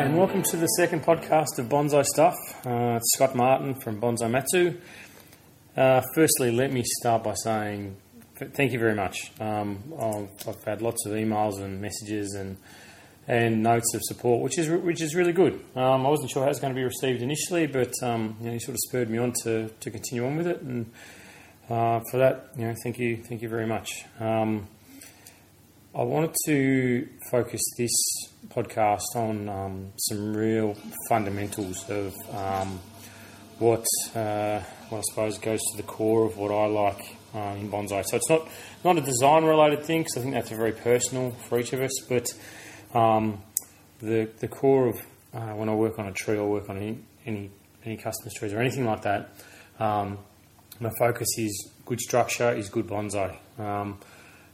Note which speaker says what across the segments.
Speaker 1: G'day, and welcome to the second podcast of Bonsai Stuff. Uh, it's Scott Martin from Bonsai Matsu. Uh, firstly, let me start by saying thank you very much. Um, I've, had lots of emails and messages and and notes of support, which is which is really good. Um, I wasn't sure how it was going to be received initially, but um, you know, you sort of spurred me on to, to continue on with it, and uh, for that, you know, thank you, thank you very much. Um, I wanted to focus this podcast on um, some real fundamentals of um, what, uh, well, I suppose goes to the core of what I like uh, in bonsai. So it's not not a design related thing because I think that's very personal for each of us, but um, the the core of uh, when I work on a tree or work on any any, any custom trees or anything like that, um, my focus is good structure, is good bonsai. Um,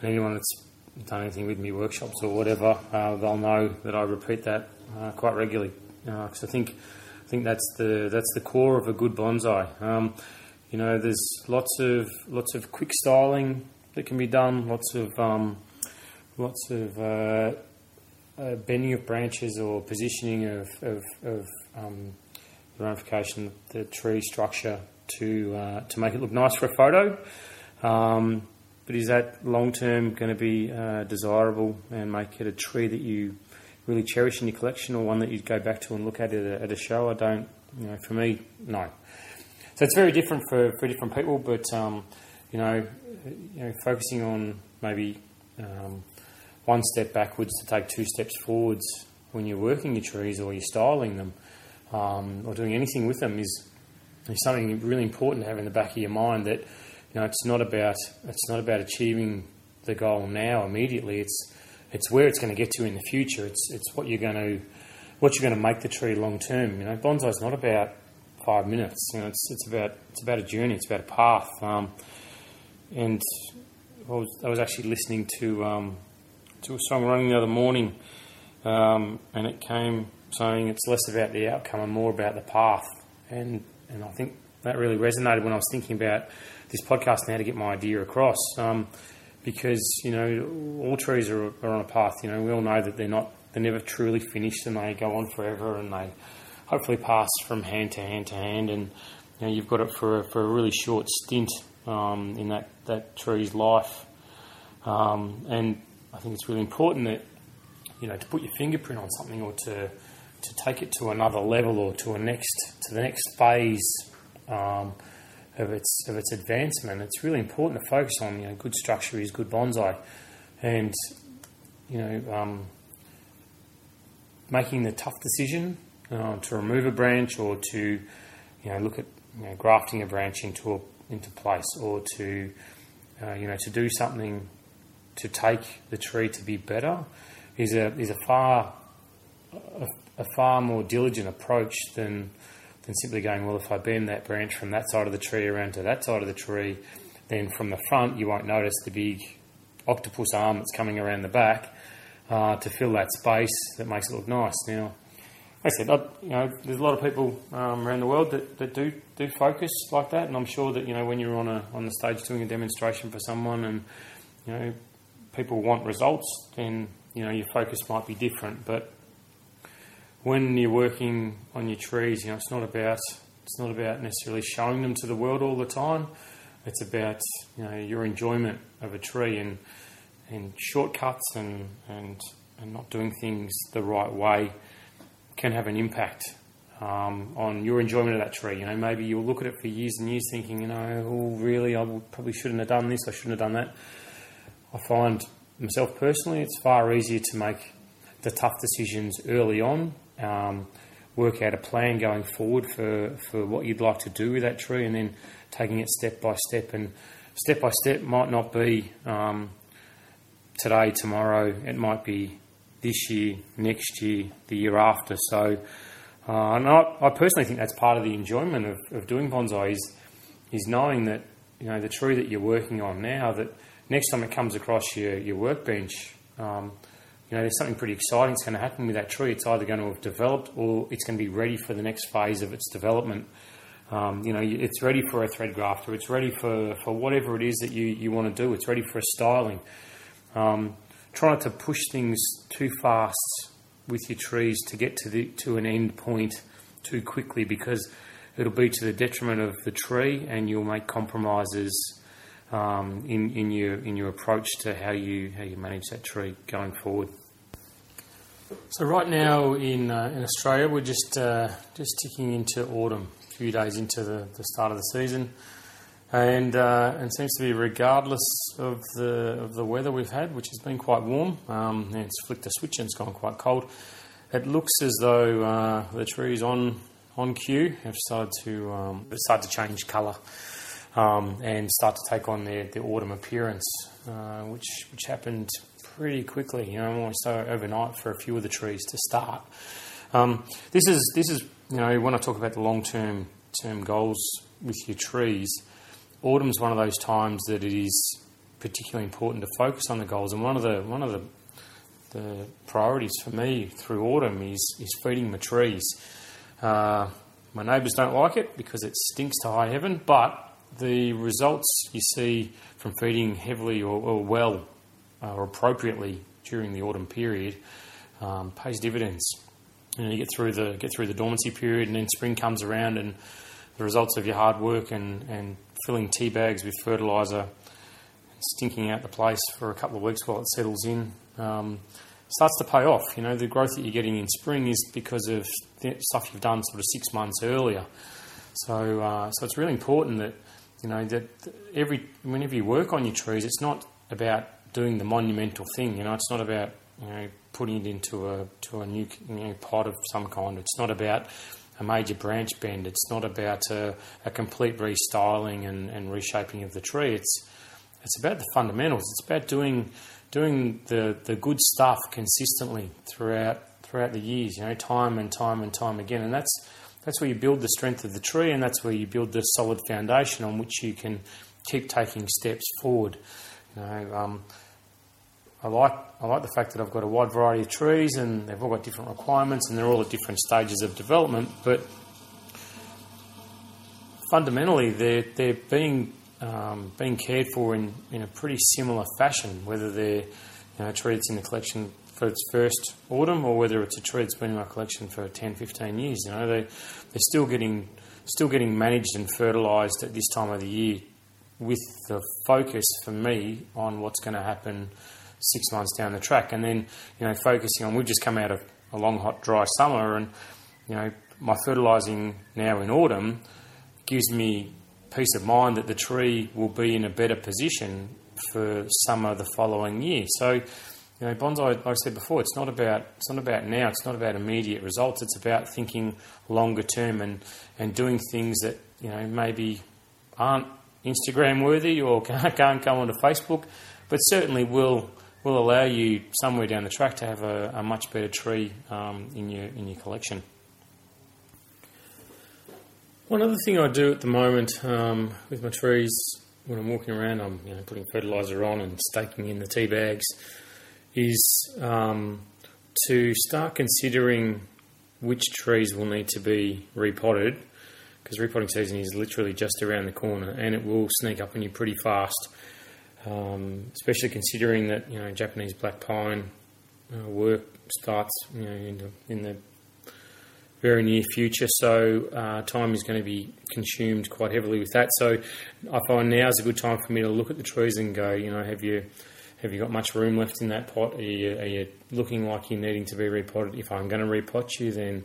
Speaker 1: and anyone that's done anything with me workshops or whatever, uh, they'll know that I repeat that uh, quite regularly because uh, I think I think that's the that's the core of a good bonsai. Um, you know, there's lots of lots of quick styling that can be done, lots of um, lots of uh, uh, bending of branches or positioning of, of, of um, the ramification, the tree structure to uh, to make it look nice for a photo. Um, but is that long term going to be uh, desirable and make it a tree that you really cherish in your collection, or one that you'd go back to and look at at a, at a show? I don't. You know, for me, no. So it's very different for, for different people, but um, you know, you know, focusing on maybe um, one step backwards to take two steps forwards when you're working your trees or you're styling them um, or doing anything with them is, is something really important to have in the back of your mind that you know it's not about it's not about achieving the goal now immediately. It's it's where it's going to get to in the future. It's it's what you're going to what you're going to make the tree long term. You know bonsai is not about five minutes. You know it's it's about it's about a journey. It's about a path. Um, and I was, I was actually listening to um, to a song running the other morning, um, and it came saying it's less about the outcome and more about the path. And and I think that really resonated when I was thinking about this podcast and how to get my idea across. Um, because you know all trees are, are on a path. You know we all know that they're not they're never truly finished and they go on forever and they hopefully pass from hand to hand to hand and you know, you've got it for a, for a really short stint um, in that, that tree's life. Um, and I think it's really important that you know to put your fingerprint on something or to to take it to another level or to a next to the next phase um, of its of its advancement. It's really important to focus on you know good structure is good bonsai, and you know um, making the tough decision uh, to remove a branch or to you know look at you know, grafting a branch into a, into place or to uh, you know to do something to take the tree to be better is a is a far a, a, far more diligent approach than than simply going well if I bend that branch from that side of the tree around to that side of the tree then from the front you won't notice the big octopus arm that's coming around the back uh, to fill that space that makes it look nice now like I said, you know, there's a lot of people um, around the world that, that do do focus like that, and I'm sure that you know when you're on a on the stage doing a demonstration for someone, and you know people want results, then you know your focus might be different. But when you're working on your trees, you know it's not about it's not about necessarily showing them to the world all the time. It's about you know your enjoyment of a tree and and shortcuts and and and not doing things the right way can have an impact um, on your enjoyment of that tree. You know, maybe you'll look at it for years and years thinking, you know, oh, really, I probably shouldn't have done this, I shouldn't have done that. I find myself personally, it's far easier to make the tough decisions early on, um, work out a plan going forward for, for what you'd like to do with that tree, and then taking it step by step. And step by step might not be um, today, tomorrow, it might be this year, next year, the year after. So, uh, and I, I, personally think that's part of the enjoyment of, of doing bonsai is, is knowing that you know the tree that you're working on now that next time it comes across your, your workbench, um, you know, there's something pretty exciting that's going to happen with that tree. It's either going to have developed or it's going to be ready for the next phase of its development. Um, you know, it's ready for a thread grafter. It's ready for, for whatever it is that you, you want to do. It's ready for a styling. Um, try not to push things too fast with your trees to get to the to an end point too quickly because it'll be to the detriment of the tree, and you'll make compromises um, in in your in your approach to how you how you manage that tree going forward. So right now in uh, in Australia, we're just uh, just ticking into autumn, a few days into the, the start of the season, and uh, and seems to be regardless of the of the weather we've had, which has been quite warm. Um, and it's flicked a switch and it's gone quite cold. It looks as though uh, the trees on on cue have started to um, start to change colour um, and start to take on their, their autumn appearance, uh, which which happened pretty quickly. You know, almost overnight for a few of the trees to start. Um, this is this is you know when I talk about the long term term goals with your trees, autumn's one of those times that it is particularly important to focus on the goals. And one of the one of the the priorities for me through autumn is is feeding my trees. Uh, my neighbours don't like it because it stinks to high heaven, but the results you see from feeding heavily or, or well uh, or appropriately during the autumn period um, pays dividends. You know, you get through the get through the dormancy period, and then spring comes around, and the results of your hard work and, and filling tea bags with fertiliser, stinking out the place for a couple of weeks while it settles in, um, starts to pay off. You know, the growth that you're getting in spring is because of the stuff you've done sort of six months earlier. So, uh, so it's really important that you know that every whenever you work on your trees, it's not about doing the monumental thing. You know, it's not about you know putting it into a to a new pot of some kind. It's not about a major branch bend. It's not about a, a complete restyling and, and, reshaping of the tree. It's it's about the fundamentals. It's about doing doing the, the good stuff consistently throughout throughout the years. You know, time and time and time again, and that's that's where you build the strength of the tree, and that's where you build the solid foundation on which you can keep taking steps forward. You know, um, I like I like the fact that I've got a wide variety of trees, and they've all got different requirements, and they're all at different stages of development. But fundamentally, they're they're being um, being cared for in, in a pretty similar fashion, whether they're you know, a tree that's in the collection for its first autumn or whether it's a tree that's been in my collection for 10, 15 years. You know, they, they're still getting, still getting managed and fertilised at this time of the year with the focus for me on what's going to happen six months down the track. And then, you know, focusing on, we've just come out of a long, hot, dry summer and, you know, my fertilising now in autumn gives me peace of mind that the tree will be in a better position for summer the following year. So, you know, bonsai, like I said before, it's not about it's not about now. It's not about immediate results. It's about thinking longer term and and doing things that you know maybe aren't Instagram worthy or can't, come onto Facebook, but certainly will will allow you somewhere down the track to have a, a much better tree um, in your in your collection. One other thing I do at the moment um, with my trees when I'm walking around, I'm you know, putting fertiliser on and staking in the tea bags, is um, to start considering which trees will need to be repotted because repotting season is literally just around the corner and it will sneak up on you pretty fast. Um, especially considering that you know Japanese black pine uh, work starts you know in the, in the very near future. So uh, time is going to be consumed quite heavily with that. So I find now is a good time for me to look at the trees and go, you know, have you have you got much room left in that pot? Are you, are you looking like you're needing to be repotted? If I'm going to repot you, then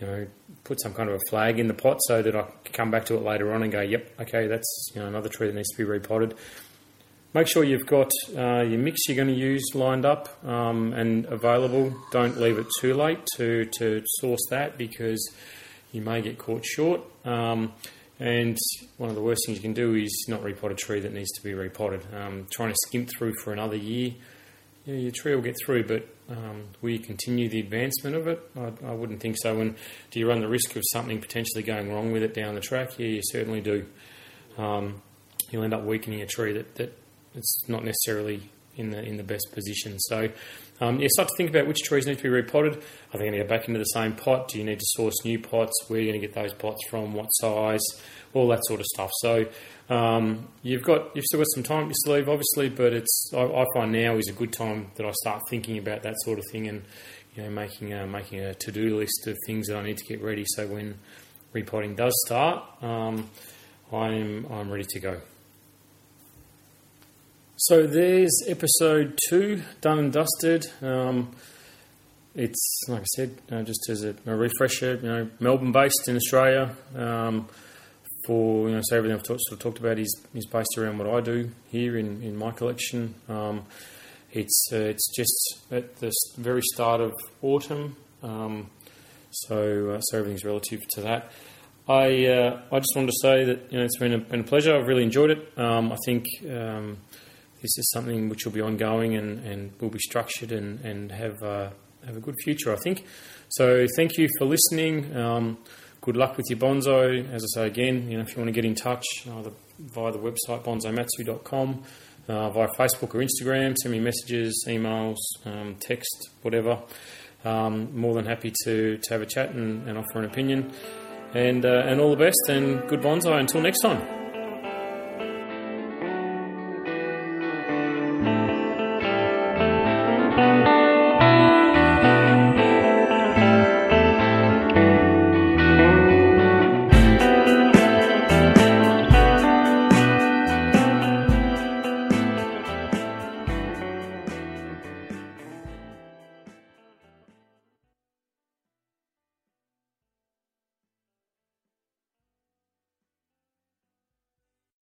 Speaker 1: you know, put some kind of a flag in the pot so that I come back to it later on and go, yep, okay, that's you know another tree that needs to be repotted. Make sure you've got uh, your mix you're going to use lined up um, and available. Don't leave it too late to, to source that because you may get caught short. Um, and one of the worst things you can do is not repot a tree that needs to be repotted. Um, trying to skimp through for another year, yeah, your tree will get through, but um, will you continue the advancement of it? I, I, wouldn't think so. And do you run the risk of something potentially going wrong with it down the track? Yeah, you certainly do. Um, you'll end up weakening a tree that, that it's not necessarily in the in the best position. So, um, start to think about which trees need to be repotted. Are they going to go back into the same pot? Do you need to source new pots? Where are you going to get those pots from? What size? All that sort of stuff. So, um, you've got you've still got some time to sleeve, obviously, but it's I, I, find now is a good time that I start thinking about that sort of thing and you know, making a, making a to do list of things that I need to get ready. So when repotting does start, um, I'm I'm ready to go. So there's episode two done and dusted. Um, it's like I said, just as a, a, refresher. You know, Melbourne based in Australia. Um, for you know, so everything I've sort of talked about is, is based around what I do here in, in my collection. Um, it's uh, it's just at the very start of autumn, um, so uh, so everything's relative to that. I uh, I just wanted to say that you know it's been a, been a pleasure. I've really enjoyed it. Um, I think um, this is something which will be ongoing and, and will be structured and and have uh, have a good future. I think. So thank you for listening. Um, good luck with your bonsai. As I say again, you know if you want to get in touch either via the website bonsaimatsu.com uh, via Facebook or Instagram. Send me messages, emails, um, text, whatever. Um, more than happy to, to have a chat and, and offer an opinion. And, uh, and all the best and good bonsai until next time.